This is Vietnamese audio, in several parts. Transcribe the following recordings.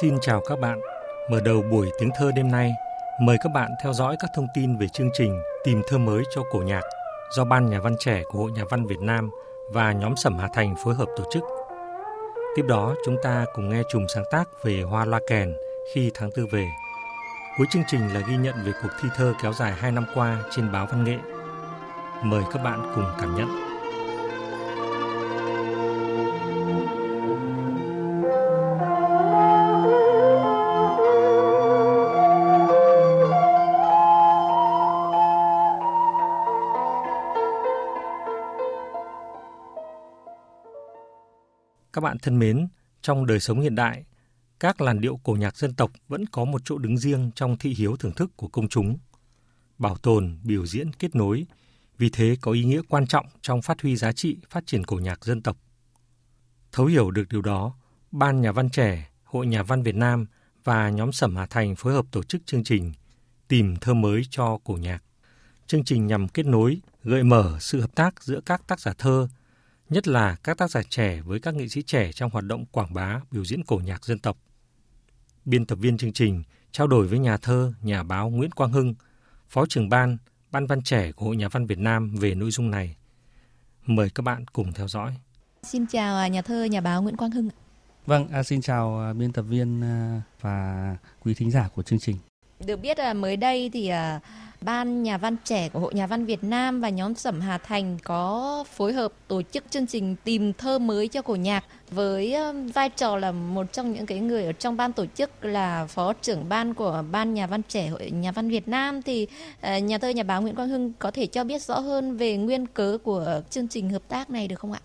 Xin chào các bạn. Mở đầu buổi tiếng thơ đêm nay, mời các bạn theo dõi các thông tin về chương trình Tìm thơ mới cho cổ nhạc do Ban Nhà văn trẻ của Hội Nhà văn Việt Nam và nhóm Sẩm Hà Thành phối hợp tổ chức. Tiếp đó, chúng ta cùng nghe chùm sáng tác về hoa loa kèn khi tháng tư về. Cuối chương trình là ghi nhận về cuộc thi thơ kéo dài 2 năm qua trên báo Văn nghệ. Mời các bạn cùng cảm nhận. Bạn thân mến, trong đời sống hiện đại, các làn điệu cổ nhạc dân tộc vẫn có một chỗ đứng riêng trong thị hiếu thưởng thức của công chúng. Bảo tồn, biểu diễn, kết nối, vì thế có ý nghĩa quan trọng trong phát huy giá trị phát triển cổ nhạc dân tộc. Thấu hiểu được điều đó, Ban Nhà văn trẻ, Hội Nhà văn Việt Nam và nhóm Sẩm Hà Thành phối hợp tổ chức chương trình Tìm thơ mới cho cổ nhạc. Chương trình nhằm kết nối, gợi mở sự hợp tác giữa các tác giả thơ, nhất là các tác giả trẻ với các nghệ sĩ trẻ trong hoạt động quảng bá biểu diễn cổ nhạc dân tộc. Biên tập viên chương trình trao đổi với nhà thơ, nhà báo Nguyễn Quang Hưng, Phó trưởng ban, Ban văn trẻ của Hội Nhà văn Việt Nam về nội dung này. Mời các bạn cùng theo dõi. Xin chào à, nhà thơ, nhà báo Nguyễn Quang Hưng. Vâng, à, xin chào à, biên tập viên và quý thính giả của chương trình. Được biết là mới đây thì à, Ban Nhà văn trẻ của Hội Nhà văn Việt Nam và nhóm Sẩm Hà Thành có phối hợp tổ chức chương trình tìm thơ mới cho cổ nhạc với um, vai trò là một trong những cái người ở trong ban tổ chức là phó trưởng ban của Ban Nhà văn trẻ Hội Nhà văn Việt Nam thì ờ, nhà thơ nhà báo Nguyễn Quang Hưng có thể cho biết rõ hơn về nguyên cớ của chương trình hợp tác này được không ạ?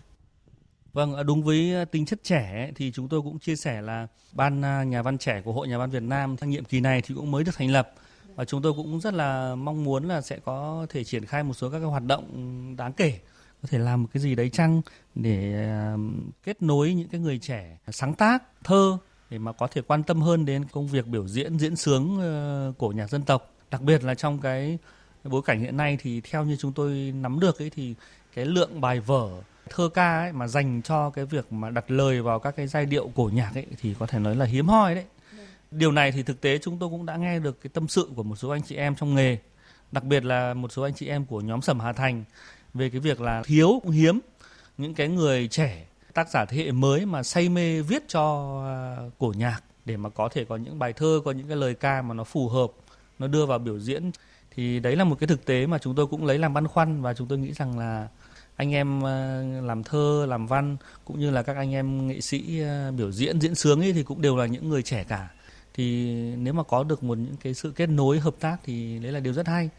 Vâng, à, đúng với à, tính chất trẻ thì chúng tôi cũng chia sẻ là ban à, nhà văn trẻ của Hội Nhà văn Việt Nam nhiệm kỳ này thì cũng mới được thành lập và chúng tôi cũng rất là mong muốn là sẽ có thể triển khai một số các cái hoạt động đáng kể, có thể làm một cái gì đấy chăng để kết nối những cái người trẻ sáng tác, thơ để mà có thể quan tâm hơn đến công việc biểu diễn diễn sướng ờ, cổ nhạc dân tộc đặc biệt là trong cái bối cảnh hiện nay thì theo như chúng tôi nắm được ấy thì cái lượng bài vở, thơ ca ấy mà dành cho cái việc mà đặt lời vào các cái giai điệu cổ nhạc ấy thì có thể nói là hiếm hoi đấy. Điều này thì thực tế chúng tôi cũng đã nghe được cái tâm sự của một số anh chị em trong nghề, đặc biệt là một số anh chị em của nhóm Sầm Hà Thành về cái việc là thiếu cũng hiếm những cái người trẻ tác giả thế hệ mới mà say mê viết cho à, cổ nhạc để mà có thể có những bài thơ có những cái lời ca mà nó phù hợp nó đưa vào biểu diễn. Thì đấy là một cái thực tế mà chúng tôi cũng lấy làm băn khoăn và chúng tôi nghĩ rằng là anh em à, làm thơ làm văn cũng như là các anh em nghệ sĩ à, biểu diễn diễn sướng ấy thì cũng đều là những người trẻ cả thì nếu mà có được một những cái sự kết nối, hợp tác thì đấy là điều rất hay.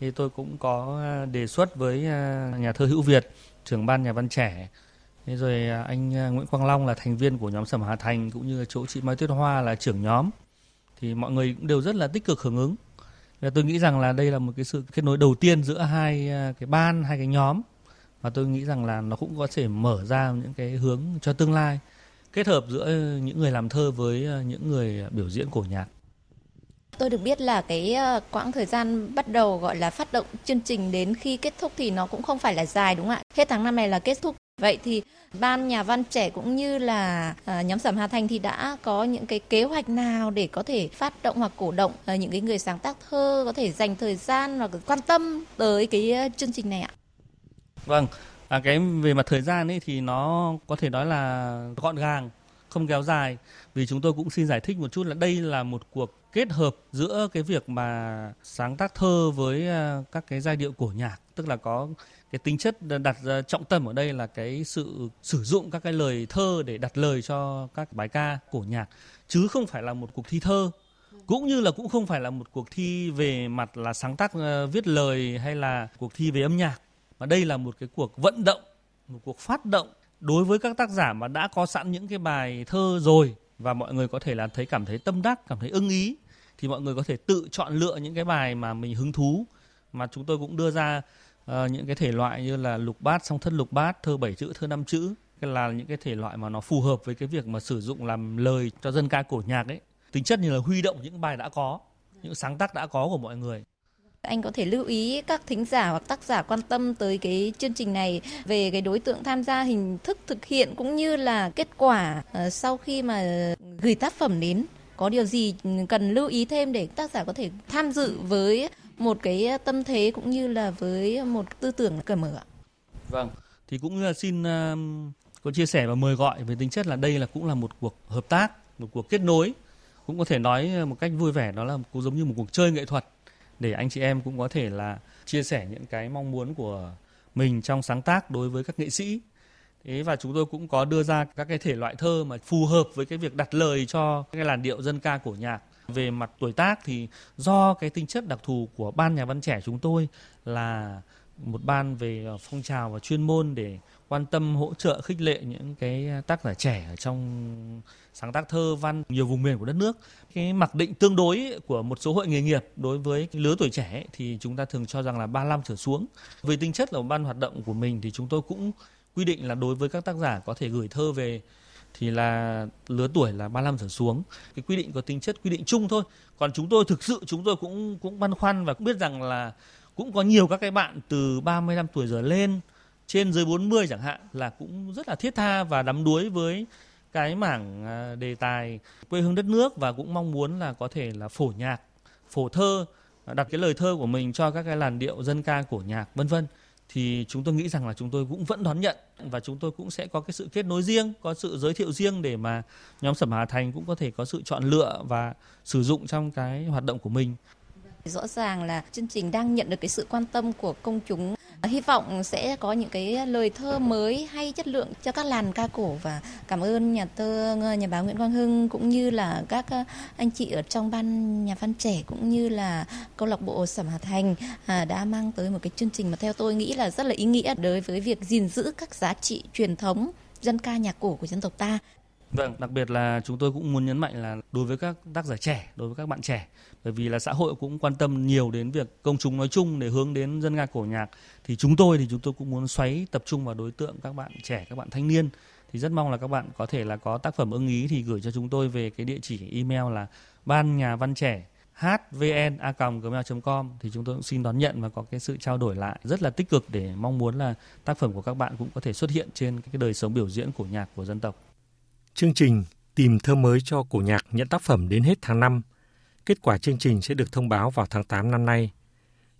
Thì tôi cũng có à, đề xuất với à, nhà thơ hữu Việt, trưởng ban nhà văn trẻ. Thế rồi à, anh Nguyễn Quang Long là thành viên của nhóm Sầm Hà Thành cũng như là chỗ chị Mai Tuyết Hoa là trưởng nhóm. Thì mọi người cũng đều rất là tích cực hưởng ứng. Và tôi nghĩ rằng là đây là một cái sự kết nối đầu tiên giữa hai cái ban, hai cái nhóm. Và tôi nghĩ rằng là nó cũng có thể mở ra những cái hướng cho tương lai kết hợp giữa những người làm thơ với ờ, những người biểu diễn cổ nhạc Tôi được biết là cái ờ, quãng thời gian bắt đầu gọi là phát động chương trình đến khi kết thúc thì nó cũng không phải là dài đúng không ạ? Hết tháng năm này là kết thúc. Vậy thì ban nhà văn trẻ cũng như là nhóm Sẩm Hà Thành thì đã có những cái kế hoạch nào để có thể phát động hoặc cổ động những cái người sáng tác thơ có thể dành thời gian hoặc quan tâm tới cái chương trình này ạ? Vâng, à, cái về mặt thời gian ấy thì nó có thể nói là gọn gàng, không kéo dài. Vì chúng tôi cũng xin giải thích một chút là đây là một cuộc kết hợp giữa cái việc mà sáng tác thơ với à, các cái giai điệu cổ nhạc, tức là có cái tính chất đặt trọng tâm ở đây là cái sự sử dụng các cái lời thơ để đặt lời cho các bài ca cổ nhạc. Chứ không phải là một cuộc thi thơ. Cũng như là cũng không phải là một cuộc thi về mặt là sáng tác ờ, viết lời hay là cuộc thi về âm nhạc và đây là một cái cuộc vận động một cuộc phát động đối với các tác giả mà đã có sẵn những cái bài thơ rồi và mọi người có thể là thấy cảm thấy tâm đắc cảm thấy ưng ý thì mọi người có thể tự chọn lựa những cái bài mà mình hứng thú. Mà chúng tôi cũng đưa ra uh, những cái thể loại như là lục bát song thất lục bát thơ bảy chữ thơ năm chữ là những cái thể loại mà nó phù hợp với cái việc mà sử dụng làm lời cho dân ca cổ nhạc ấy. Tính chất như là huy động những bài đã có những sáng tác đã có của mọi người anh có thể lưu ý các thính giả hoặc tác giả quan tâm tới cái chương trình này về cái đối tượng tham gia hình thức thực hiện cũng như là kết quả uh, sau khi mà gửi tác phẩm đến. Có điều gì cần lưu ý thêm để tác giả có thể tham dự với một cái tâm thế cũng như là với một tư tưởng cởi mở ạ? Vâng, thì cũng xin uh, có chia sẻ và mời gọi về tính chất là đây là cũng là một cuộc hợp tác, một cuộc kết nối, cũng có thể nói một cách vui vẻ đó là cũng giống như một cuộc chơi nghệ thuật để anh chị em cũng có thể là chia sẻ những cái mong muốn của mình trong sáng tác đối với các nghệ sĩ Thế và chúng tôi cũng có đưa ra các cái thể loại thơ mà phù hợp với cái việc đặt lời cho cái làn điệu dân ca cổ nhạc. Về mặt tuổi tác thì do cái tinh chất đặc thù của ban nhà văn trẻ chúng tôi là một ban về ờ, phong trào và chuyên môn để quan tâm, hỗ trợ, khích lệ những cái ờ, tác giả trẻ ở trong sáng tác thơ, văn, nhiều vùng miền của đất nước cái mặc định tương đối của một số hội nghề nghiệp đối với lứa tuổi trẻ thì chúng ta thường cho rằng là 35 trở xuống về tính chất là một ban hoạt động của mình thì chúng tôi cũng quy định là đối với các tác giả có thể gửi thơ về thì là lứa tuổi là 35 trở xuống. Cái quy định có tính chất quy định chung thôi. Còn chúng tôi thực sự, chúng tôi cũng cũng băn khoăn và cũng biết rằng là cũng có nhiều các cái bạn từ 35 tuổi trở lên trên dưới 40 chẳng hạn là cũng rất là thiết tha và đắm đuối với cái mảng à, đề tài quê hương đất nước và cũng mong muốn là có thể là phổ nhạc, phổ thơ, đặt cái lời thơ của mình cho các cái làn điệu dân ca cổ nhạc vân vân thì chúng tôi nghĩ rằng là chúng tôi cũng vẫn đón nhận và chúng tôi cũng sẽ có cái sự kết nối riêng, có sự giới thiệu riêng để mà nhóm Sẩm Hà Thành cũng có thể có sự chọn lựa và sử dụng trong cái hoạt động của mình. Rõ ràng là chương trình đang nhận được cái sự quan tâm của công chúng Hy vọng sẽ có những cái lời thơ mới hay chất lượng cho các làn ca cổ và cảm ơn nhà thơ nhà báo Nguyễn Quang Hưng cũng như là các ờ, anh chị ở trong ban nhà văn trẻ cũng như là câu lạc bộ Sẩm Hà Thành à, đã mang tới một cái chương trình mà theo tôi nghĩ là rất là ý nghĩa đối với việc gìn giữ các giá trị truyền thống dân ca nhạc cổ của dân tộc ta. Vâng, đặc biệt là chúng tôi cũng muốn nhấn mạnh là đối với các tác giả trẻ, đối với các bạn trẻ, bởi vì là xã hội cũng quan tâm nhiều đến việc công chúng nói chung để hướng đến dân ca cổ nhạc, thì chúng tôi thì chúng tôi cũng muốn xoáy tập trung vào đối tượng các bạn trẻ, các bạn thanh niên. Thì rất mong là các bạn có thể là có tác phẩm ưng ý thì gửi cho chúng tôi về cái địa chỉ email là ban nhà văn trẻ hvn.gmail.com thì chúng tôi cũng xin đón nhận và có cái sự trao đổi lại rất là tích cực để mong muốn là tác phẩm của các bạn cũng có thể xuất hiện trên cái đời sống biểu diễn cổ nhạc của dân tộc. Chương trình Tìm thơ mới cho cổ nhạc nhận tác phẩm đến hết tháng 5. Kết quả chương trình sẽ được thông báo vào tháng 8 năm nay.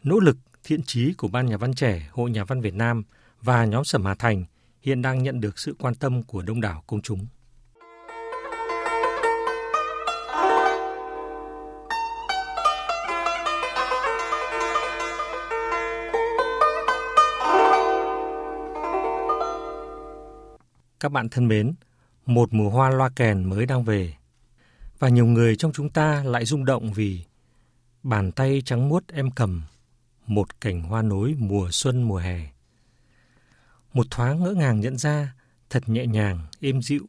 Nỗ lực, thiện trí của Ban Nhà văn trẻ, Hội Nhà văn Việt Nam và nhóm Sẩm Hà Thành hiện đang nhận được sự quan tâm của đông đảo công chúng. Các bạn thân mến, một mùa hoa loa kèn mới đang về. Và nhiều người trong chúng ta lại rung động vì bàn tay trắng muốt em cầm một cảnh hoa nối mùa xuân mùa hè. Một thoáng ngỡ ngàng nhận ra, thật nhẹ nhàng, êm dịu,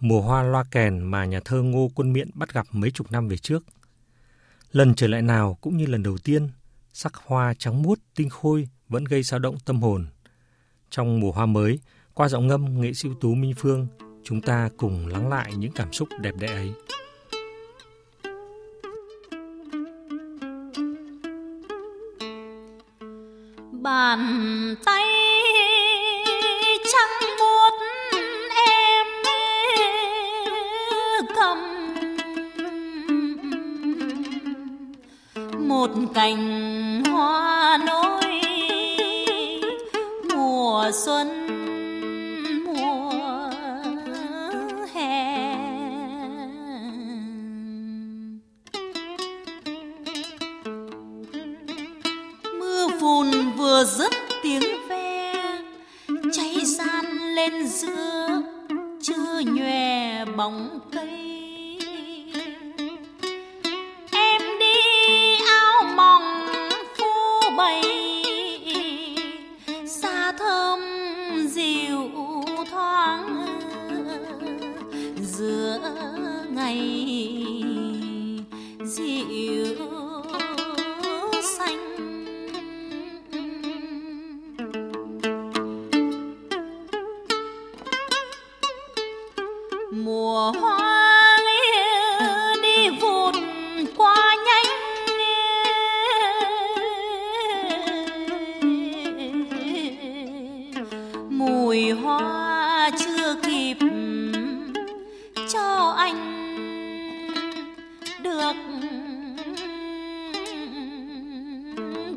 mùa hoa loa kèn mà nhà thơ Ngô Quân Miện bắt gặp mấy chục năm về trước. Lần trở lại nào cũng như lần đầu tiên, sắc hoa trắng muốt tinh khôi vẫn gây dao động tâm hồn. Trong mùa hoa mới, qua giọng ngâm nghệ sĩ ưu tú Minh Phương chúng ta cùng lắng lại những cảm xúc đẹp đẽ ấy. Bàn tay trắng buốt em cầm. Một cành bên giữa chưa nhòe bóng cây.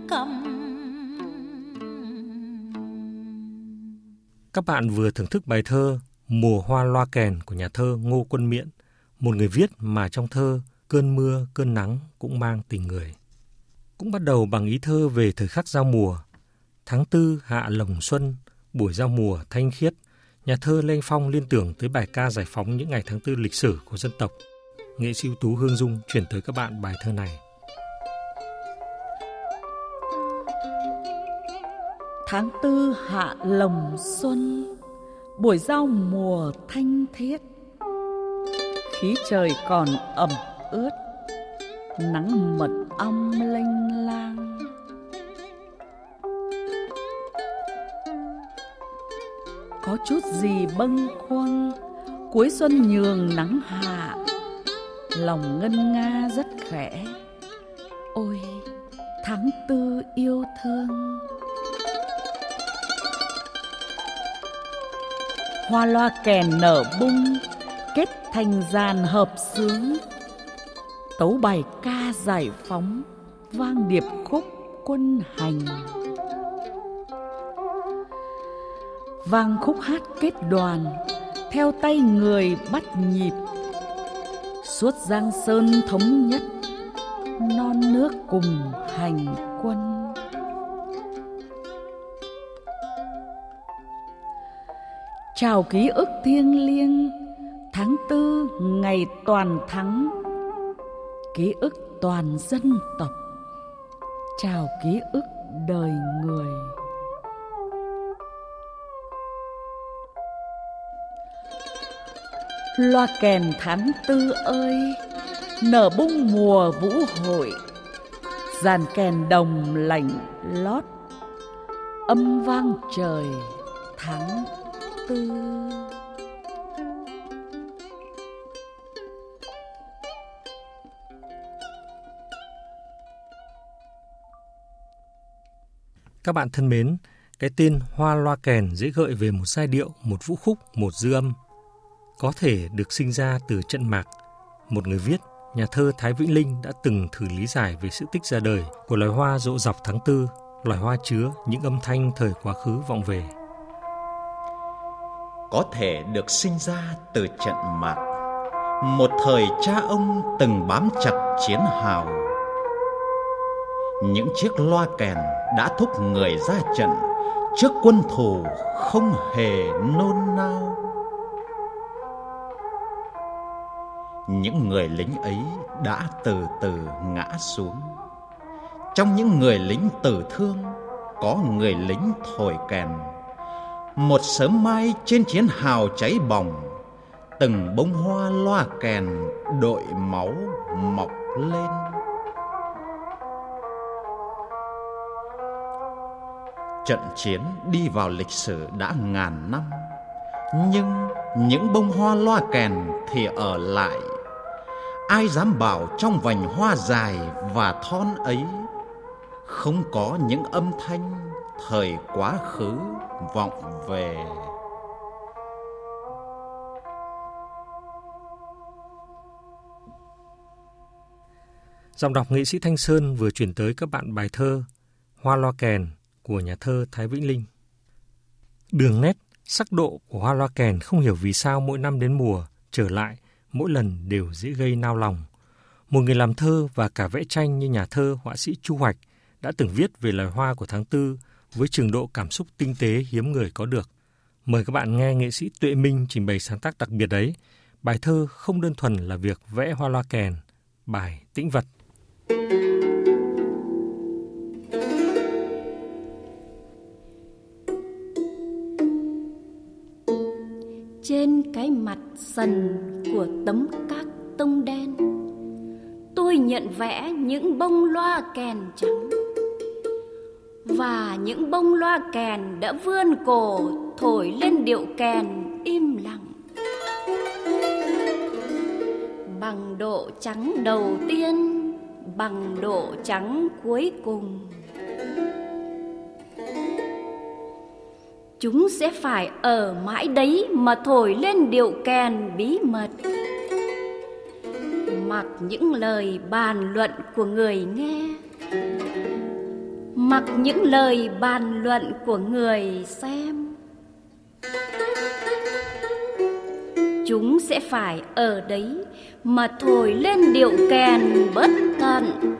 Cầm Các bạn vừa thưởng thức bài thơ Mùa hoa loa kèn của nhà thơ Ngô Quân Miện, một người viết mà trong thơ cơn mưa, cơn nắng cũng mang tình người. Cũng bắt đầu bằng ý thơ về thời khắc giao mùa. Tháng tư hạ lồng xuân, buổi giao mùa thanh khiết, nhà thơ Lê Phong liên tưởng tới bài ca giải phóng những ngày tháng tư lịch sử của dân tộc. Nghệ sĩ ưu tú Hương Dung chuyển tới các bạn bài thơ này. Tháng tư hạ lồng xuân, Buổi giao mùa thanh thiết. Khí trời còn ẩm ướt, Nắng mật ong lênh lang. Có chút gì bâng khuâng, Cuối xuân nhường nắng hạ, Lòng ngân nga rất khẽ. Ôi, tháng tư yêu thương. Hoa loa kèn nở bung, kết thành dàn hợp xướng tấu bài ca giải phóng, vang điệp khúc quân hành. Vang khúc hát kết đoàn, theo tay người bắt nhịp. Suốt giang sơn thống nhất, non nước cùng hành quân. Chào ký ức thiêng liêng, Tháng tư ngày toàn thắng. Ký ức toàn dân tộc, Chào ký ức đời người. Loa kèn tháng tư ơi, Nở bung mùa vũ hội. Dàn kèn đồng lạnh lót, Âm vang trời tháng tư Các bạn thân mến, cái tên hoa loa kèn dễ gợi về một giai điệu, một vũ khúc, một dư âm. Có thể được sinh ra từ trận mạc. Một người viết, nhà thơ Thái Vĩnh Linh đã từng thử lý giải về sự tích ra đời của loài hoa rộ dọc tháng tư, loài hoa chứa những âm thanh thời quá khứ vọng về có thể được sinh ra từ trận mạc. Một thời cha ông từng bám chặt chiến hào. Những chiếc loa kèn đã thúc người ra trận, trước quân thù không hề nôn nao. Những người lính ấy đã từ từ ngã xuống. Trong những người lính tử thương, có người lính thổi kèn một sớm mai trên chiến hào cháy bỏng, từng bông hoa loa kèn đội máu mọc lên. Trận chiến đi vào lịch sử đã ngàn năm, nhưng những bông hoa loa kèn thì ở lại. Ai dám bảo trong vành hoa dài và thon ấy không có những âm thanh thời quá khứ vọng về Giọng đọc nghệ sĩ Thanh Sơn vừa chuyển tới các bạn bài thơ Hoa loa kèn của nhà thơ Thái Vĩnh Linh. Đường nét, sắc độ của hoa loa kèn không hiểu vì sao mỗi năm đến mùa trở lại, mỗi lần đều dễ gây nao lòng. Một người làm thơ và cả vẽ tranh như nhà thơ họa sĩ Chu Hoạch đã từng viết về loài hoa của tháng tư với trình độ cảm xúc tinh tế hiếm người có được. Mời các bạn nghe nghệ sĩ Tuệ Minh trình bày sáng tác đặc biệt đấy. Bài thơ không đơn thuần là việc vẽ hoa loa kèn, bài tĩnh vật. Trên cái mặt sần của tấm các tông đen tôi nhận vẽ những bông loa kèn trắng và những bông loa kèn đã vươn cổ, thổi lên điệu kèn im lặng. Bằng độ trắng đầu tiên, bằng độ trắng cuối cùng. Chúng sẽ phải ở mãi đấy mà thổi lên điệu kèn bí mật. Mặc những lời bàn luận của người nghe mặc những lời bàn luận của người xem chúng sẽ phải ở đấy mà thổi lên điệu kèn bất tận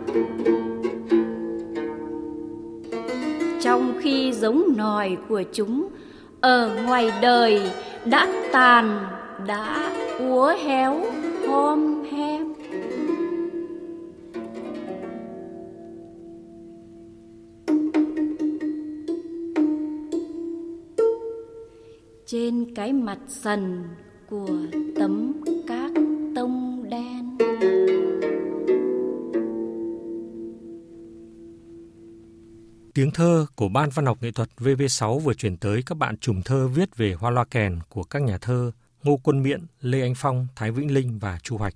trong khi giống nòi của chúng ở ngoài đời đã tàn, đã úa héo hôm. Trên cái mặt sần của tấm cát tông đen Tiếng thơ của Ban Văn học Nghệ thuật VV6 vừa chuyển tới các bạn trùng thơ viết về hoa loa kèn của các nhà thơ Ngô Quân Miện, Lê Anh Phong, Thái Vĩnh Linh và Chu Hoạch.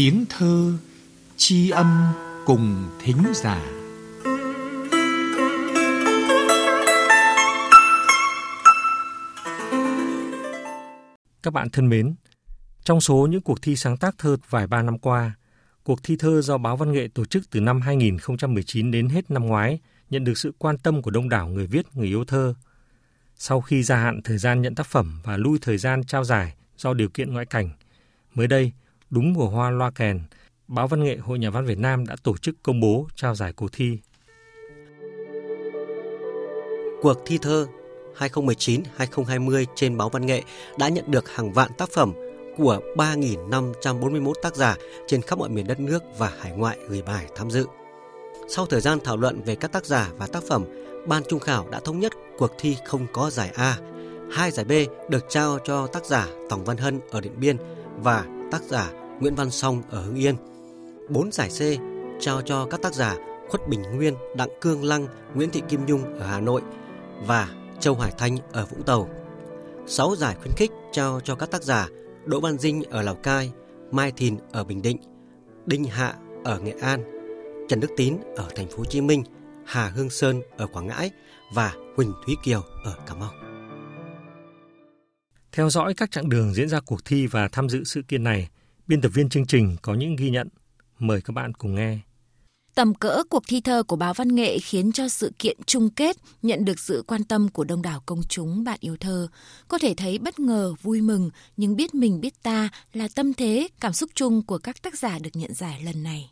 Tiếng thơ chi âm cùng thính giả Các bạn thân mến, trong số những cuộc thi sáng tác thơ vài ba năm qua, cuộc thi thơ do Báo Văn nghệ tổ chức từ năm 2019 đến hết năm ngoái nhận được sự quan tâm của đông đảo người viết, người yêu thơ. Sau khi gia hạn thời gian nhận tác phẩm và lui thời gian trao giải do điều kiện ngoại cảnh, mới đây, đúng mùa hoa loa kèn, Báo Văn nghệ Hội Nhà văn Việt Nam đã tổ chức công bố trao giải cuộc thi. Cuộc thi thơ 2019-2020 trên báo Văn nghệ đã nhận được hàng vạn tác phẩm của 3.541 tác giả trên khắp mọi miền đất nước và hải ngoại gửi bài tham dự. Sau thời gian thảo luận về các tác giả và tác phẩm, Ban Trung khảo đã thống nhất cuộc thi không có giải A. Hai giải B được trao cho tác giả Tòng Văn Hân ở Điện Biên và tác giả Nguyễn Văn Song ở Hưng Yên. Bốn giải C trao cho các tác giả Khuất Bình Nguyên, Đặng Cương Lăng, Nguyễn Thị Kim Nhung ở Hà Nội và Châu Hải Thanh ở Vũng Tàu. 6 giải khuyến khích trao cho các tác giả Đỗ Văn Dinh ở Lào Cai, Mai Thìn ở Bình Định, Đinh Hạ ở Nghệ An, Trần Đức Tín ở thành phố Hồ Chí Minh, Hà Hương Sơn ở Quảng Ngãi và Huỳnh Thúy Kiều ở Cà Mau. Theo dõi các chặng đường diễn ra cuộc thi và tham dự sự kiện này, biên tập viên chương trình có những ghi nhận. Mời các bạn cùng nghe. Tầm cỡ cuộc thi thơ của báo văn nghệ khiến cho sự kiện chung kết nhận được sự quan tâm của đông đảo công chúng bạn yêu thơ. Có thể thấy bất ngờ, vui mừng, nhưng biết mình biết ta là tâm thế, cảm xúc chung của các tác giả được nhận giải lần này.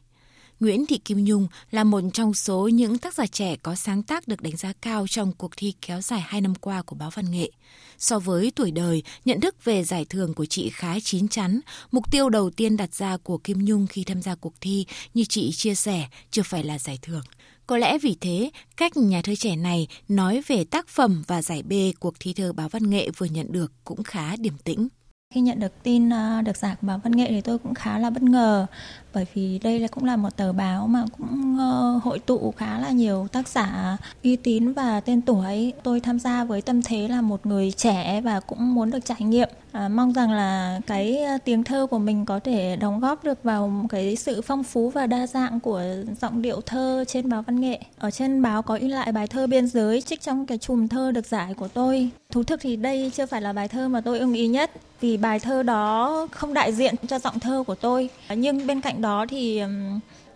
Nguyễn Thị Kim Nhung là một trong số những tác giả trẻ có sáng tác được đánh giá cao trong cuộc thi kéo dài 2 năm qua của báo văn nghệ. So với tuổi đời, nhận thức về giải thưởng của chị khá chín chắn. Mục tiêu đầu tiên đặt ra của Kim Nhung khi tham gia cuộc thi, như chị chia sẻ, chưa phải là giải thưởng. Có lẽ vì thế, cách nhà thơ trẻ này nói về tác phẩm và giải B cuộc thi thơ báo văn nghệ vừa nhận được cũng khá điềm tĩnh. Khi nhận được tin à, được giải của báo Văn nghệ thì tôi cũng khá là bất ngờ bởi vì đây là cũng là một tờ báo mà cũng ờ, hội tụ khá là nhiều tác giả uy tín và tên tuổi. Tôi tham gia với tâm thế là một người trẻ và cũng muốn được trải nghiệm. À, mong rằng là cái à, tiếng thơ của mình có thể đóng góp được vào cái sự phong phú và đa dạng của giọng điệu thơ trên báo văn nghệ. Ở trên báo có in lại bài thơ biên giới trích trong cái chùm thơ được giải của tôi. Thú thực thì đây chưa phải là bài thơ mà tôi ưng ý nhất vì bài thơ đó không đại diện cho giọng thơ của tôi. Nhưng bên cạnh đó thì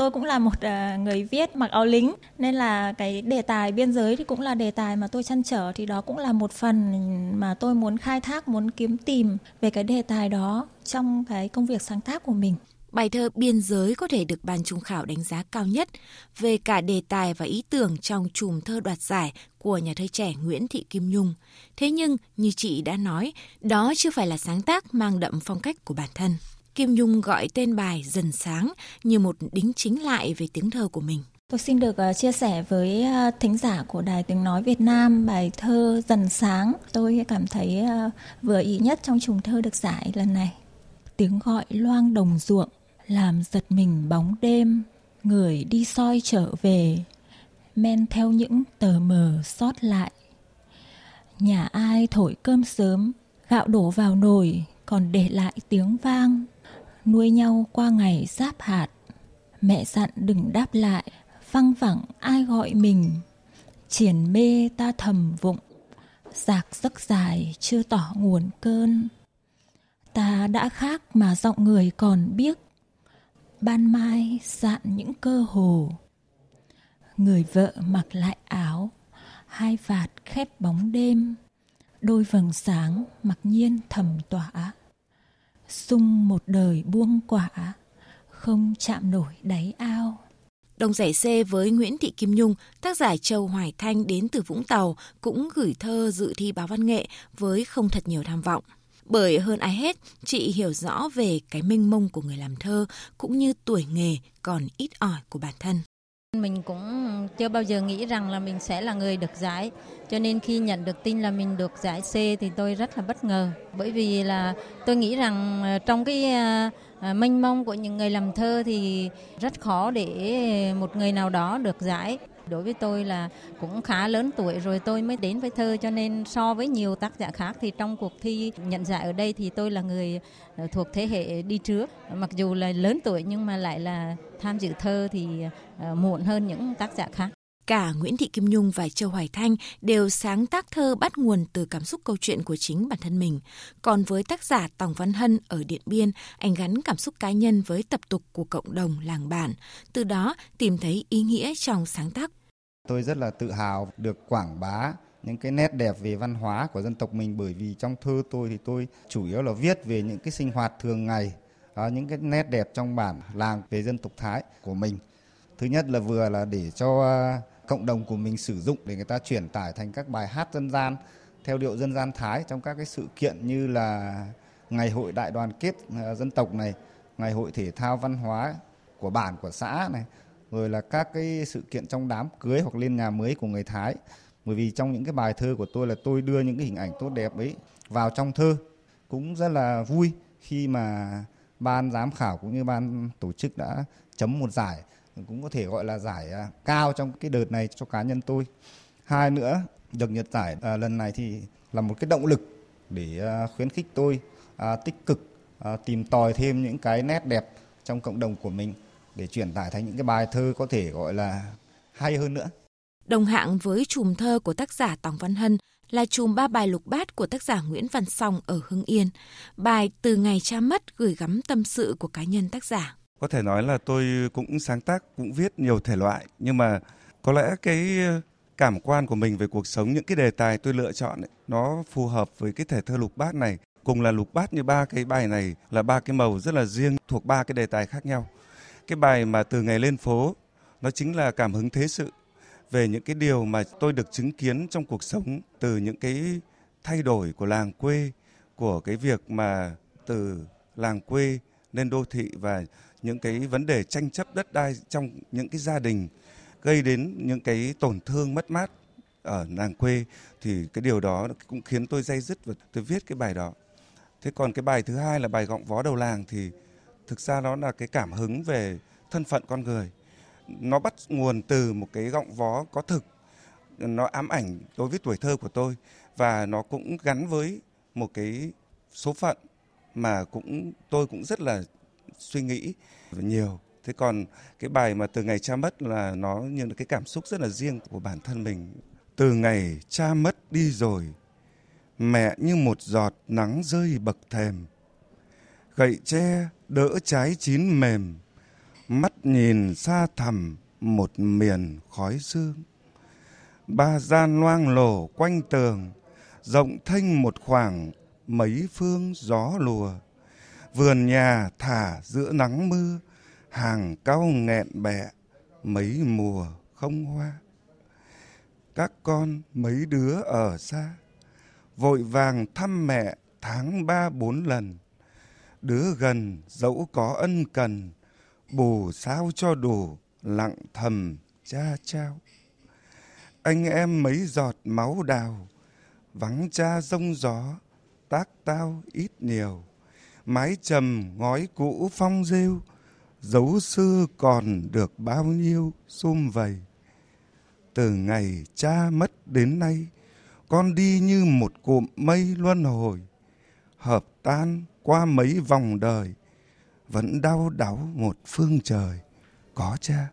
tôi cũng là một à, người viết mặc áo lính nên là cái đề tài biên giới thì cũng là đề tài mà tôi chăn trở thì đó cũng là một phần mà tôi muốn khai thác muốn kiếm tìm về cái đề tài đó trong cái công việc sáng tác của mình Bài thơ Biên giới có thể được ban trung khảo đánh giá cao nhất về cả đề tài và ý tưởng trong chùm thơ đoạt giải của nhà thơ trẻ Nguyễn Thị Kim Nhung. Thế nhưng, như chị đã nói, đó chưa phải là sáng tác mang đậm phong cách của bản thân. Kim Nhung gọi tên bài dần sáng như một đính chính lại về tiếng thơ của mình. Tôi xin được ờ, chia sẻ với ờ, thính giả của Đài Tiếng Nói Việt Nam bài thơ Dần Sáng. Tôi cảm thấy ờ, vừa ý nhất trong trùng thơ được giải lần này. Tiếng gọi loang đồng ruộng làm giật mình bóng đêm, người đi soi trở về, men theo những tờ mờ sót lại. Nhà ai thổi cơm sớm, gạo đổ vào nồi còn để lại tiếng vang, nuôi nhau qua ngày giáp hạt. Mẹ dặn đừng đáp lại, văng vẳng ai gọi mình. Triển mê ta thầm vụng giạc giấc dài chưa tỏ nguồn cơn. Ta đã khác mà giọng người còn biết ban mai dạn những cơ hồ. Người vợ mặc lại áo hai vạt khép bóng đêm đôi vầng sáng mặc nhiên thầm tỏa sung một đời buông quả không chạm nổi đáy ao Đồng giải C với Nguyễn Thị Kim Nhung, tác giả Châu Hoài Thanh đến từ Vũng Tàu cũng gửi thơ dự thi báo văn nghệ với không thật nhiều tham vọng. Bởi hơn ai hết, chị hiểu rõ về cái mênh mông của người làm thơ cũng như tuổi nghề còn ít ỏi của bản thân. Mình cũng chưa bao giờ nghĩ rằng là mình sẽ là người được giải. Cho nên khi nhận được tin là mình được giải C thì tôi rất là bất ngờ. Bởi vì là tôi nghĩ rằng ờ, trong cái ờ, ờ, mênh mông của những người làm thơ thì rất khó để một người nào đó được giải đối với tôi là cũng khá lớn tuổi rồi tôi mới đến với thơ cho nên so với nhiều tác giả khác thì trong cuộc thi nhận giải ở đây thì tôi là người ờ, thuộc thế hệ đi trước mặc dù là lớn tuổi nhưng mà lại là tham dự thơ thì ờ, muộn hơn những tác giả khác Cả Nguyễn Thị Kim Nhung và Châu Hoài Thanh đều sáng tác thơ bắt nguồn từ cảm xúc câu chuyện của chính bản thân mình. Còn với tác giả Tòng Văn Hân ở Điện Biên, anh gắn cảm xúc cá nhân với tập tục của cộng đồng làng bản, từ đó tìm thấy ý nghĩa trong sáng tác. Tôi rất là tự hào được quảng bá những cái nét đẹp về văn hóa của dân tộc mình bởi vì trong thơ tôi thì tôi chủ yếu là viết về những cái sinh hoạt thường ngày, những cái nét đẹp trong bản làng về dân tộc Thái của mình. Thứ nhất là vừa là để cho ờ, cộng đồng của mình sử dụng để người ta chuyển tải thành các bài hát dân gian theo điệu dân gian Thái trong các cái sự kiện như là ngày hội đại đoàn kết ờ, dân tộc này, ngày hội thể thao văn hóa của bản của xã này, rồi là các cái sự kiện trong đám cưới hoặc lên nhà mới của người Thái. Bởi vì trong những cái bài thơ của tôi là tôi đưa những cái hình ảnh tốt đẹp ấy vào trong thơ. Cũng rất là vui khi mà ban giám khảo cũng như ban tổ chức đã chấm một giải. Cũng có thể gọi là giải à, cao trong cái đợt này cho cá nhân tôi. Hai nữa được nhận giải à, lần này thì là một cái động lực để à, khuyến khích tôi à, tích cực à, tìm tòi thêm những cái nét đẹp trong cộng đồng của mình để truyền tải thành những cái bài thơ có thể gọi là hay hơn nữa. Đồng hạng với chùm thơ của tác giả Tòng Văn Hân là chùm ba bài lục bát của tác giả Nguyễn Văn Song ở Hưng Yên. Bài Từ ngày cha mất gửi gắm tâm sự của cá nhân tác giả. Có thể nói là tôi cũng sáng tác, cũng viết nhiều thể loại, nhưng mà có lẽ cái cảm quan của mình về cuộc sống, những cái đề tài tôi lựa chọn ấy, nó phù hợp với cái thể thơ lục bát này. Cùng là lục bát như ba cái bài này là ba cái màu rất là riêng thuộc ba cái đề tài khác nhau. Cái bài mà từ ngày lên phố, nó chính là cảm hứng thế sự về những cái điều mà tôi được chứng kiến trong cuộc sống, từ những cái thay đổi của làng quê, của cái việc mà từ làng quê lên đô thị và những cái vấn đề tranh chấp đất đai trong những cái gia đình gây đến những cái tổn thương mất mát ở làng quê, thì cái điều đó cũng khiến tôi dây dứt và tôi viết cái bài đó. Thế còn cái bài thứ hai là bài gọng vó đầu làng thì thực ra đó là cái cảm hứng về thân phận con người. Nó bắt nguồn từ một cái gọng vó có thực, nó ám ảnh đối với tuổi thơ của tôi và nó cũng gắn với một cái số phận mà cũng tôi cũng rất là suy nghĩ nhiều. Thế còn cái bài mà từ ngày cha mất là nó như là cái cảm xúc rất là riêng của bản thân mình. Từ ngày cha mất đi rồi mẹ như một giọt nắng rơi bậc thềm. Gậy tre đỡ trái chín mềm, mắt nhìn xa thẳm một miền khói sương. Ba gian loang lổ quanh tường, rộng thênh một khoảng mấy phương gió lùa. Vườn nhà thả giữa nắng mưa, hàng cau nghẹn bẹ mấy mùa không hoa. Các con mấy đứa ở xa, vội vàng thăm mẹ tháng ba bốn lần đứa gần dẫu có ân cần, bù sao cho đủ lặng thầm cha trao. Anh em mấy giọt máu đào, vắng cha rông gió, tác tao ít nhiều. Mái trầm ngói cũ phong rêu, dấu xưa còn được bao nhiêu xum vầy. Từ ngày cha mất đến nay, con đi như một cụm mây luân hồi hợp tan qua mấy vòng đời vẫn đau đáu một phương trời có cha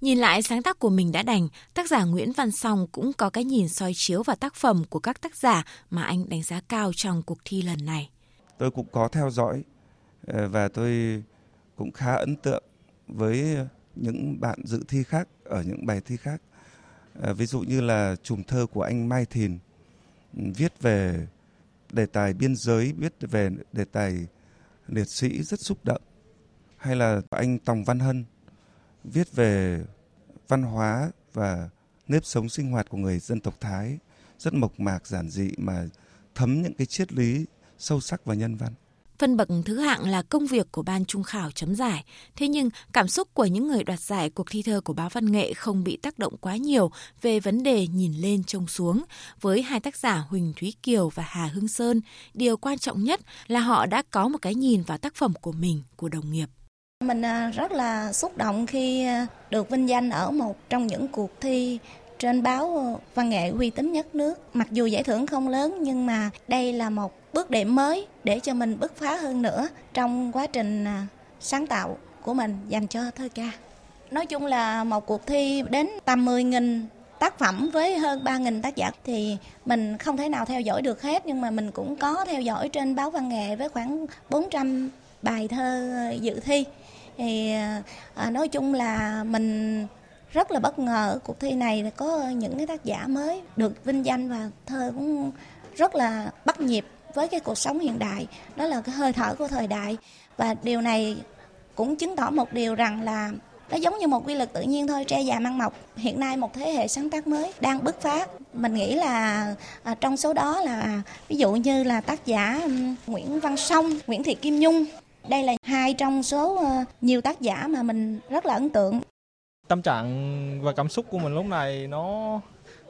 Nhìn lại sáng tác của mình đã đành, tác giả Nguyễn Văn Song cũng có cái nhìn soi chiếu vào tác phẩm của các tác giả mà anh đánh giá cao trong cuộc thi lần này. Tôi cũng có theo dõi ờ, và tôi cũng khá ấn tượng với những bạn dự thi khác ở những bài thi khác. Ờ, ví dụ như là chùm thơ của anh Mai Thìn viết về đề tài biên giới, viết về đề tài liệt sĩ rất xúc động. Hay là anh Tòng Văn Hân viết về văn hóa và nếp sống sinh hoạt của người dân tộc Thái rất mộc mạc giản dị mà thấm những cái triết lý sâu sắc và nhân văn. Phân bậc thứ hạng là công việc của ban trung khảo chấm giải. Thế nhưng cảm xúc của những người đoạt giải cuộc thi thơ của báo văn nghệ không bị tác động quá nhiều về vấn đề nhìn lên trông xuống. Với hai tác giả Huỳnh Thúy Kiều và Hà Hưng Sơn, điều quan trọng nhất là họ đã có một cái nhìn vào tác phẩm của mình, của đồng nghiệp. Mình à, rất là xúc động khi à, được vinh danh ở một trong những cuộc thi trên báo ờ, văn nghệ uy tín nhất nước. Mặc dù giải thưởng không lớn nhưng mà đây là một bước đệm mới để cho mình bứt phá hơn nữa trong quá trình à, sáng tạo của mình dành cho thơ ca. Nói chung là một cuộc thi đến tầm 10.000 tác phẩm với hơn 3.000 tác giả thì mình không thể nào theo dõi được hết nhưng mà mình cũng có theo dõi trên báo văn nghệ với khoảng 400 bài thơ dự thi thì à, à, nói chung là mình rất là bất ngờ cuộc thi này có những cái tác giả mới được vinh danh và thơ cũng rất là bắt nhịp với cái cuộc sống hiện đại. Đó là cái hơi thở của thời đại. Và điều này cũng chứng tỏ một điều rằng là nó giống như một quy luật tự nhiên thôi. Tre già mang mọc hiện nay một thế hệ sáng tác mới đang bứt phá. mình nghĩ là à, trong số đó là ví dụ như là tác giả um, Nguyễn Văn Song Nguyễn Thị Kim Nhung. Đây là hai trong số uh, nhiều tác giả mà mình rất là ấn tượng. Tâm trạng và cảm xúc của mình lúc này nó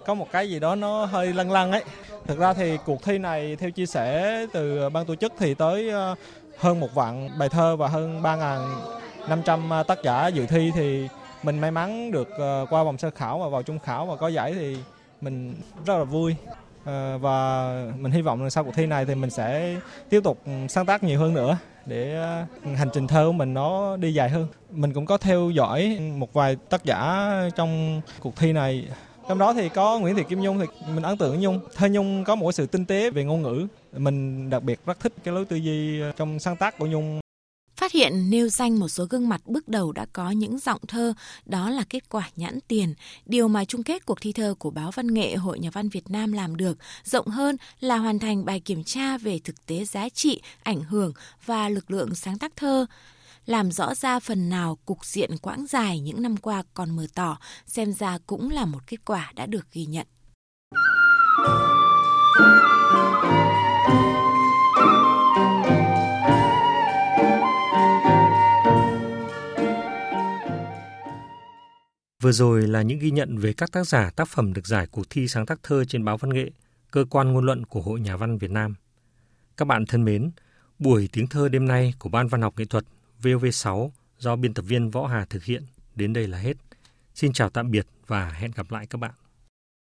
có một cái gì đó nó hơi lăng lăng ấy. Thực ra thì cuộc thi này, theo chia sẻ từ ban tổ chức thì tới ờ, hơn một vạn bài thơ và hơn 3.500 ờ, tác giả dự thi thì mình may mắn được ờ, qua vòng sơ khảo và vào trung khảo và có giải thì mình rất là vui và mình hy vọng là sau cuộc thi này thì mình sẽ tiếp tục sáng tác nhiều hơn nữa để hành trình thơ của mình nó đi dài hơn. Mình cũng có theo dõi một vài tác giả trong cuộc thi này trong đó thì có Nguyễn Thị Kim Nhung thì mình ấn tượng với Nhung. Thơ Nhung có một sự tinh tế về ngôn ngữ. Mình đặc biệt rất thích cái lối tư duy ờ, trong sáng tác của Nhung. Phát hiện nêu danh một số gương mặt bước đầu đã có những giọng thơ, đó là kết quả nhãn tiền. Điều mà chung kết cuộc thi thơ của báo văn nghệ Hội Nhà văn Việt Nam làm được, rộng hơn là hoàn thành bài kiểm tra về thực tế giá trị, ảnh hưởng và lực lượng sáng tác thơ làm rõ ra phần nào cục diện quãng dài những năm qua còn mờ tỏ, xem ra cũng là một kết quả đã được ghi nhận. Vừa rồi là những ghi nhận về các tác giả tác phẩm được giải cuộc thi sáng tác thơ trên báo Văn nghệ, cơ quan ngôn luận của Hội Nhà văn Việt Nam. Các bạn thân mến, buổi tiếng thơ đêm nay của Ban Văn học Nghệ thuật VOV6 do biên tập viên Võ Hà thực hiện đến đây là hết. Xin chào tạm biệt và hẹn gặp lại các bạn.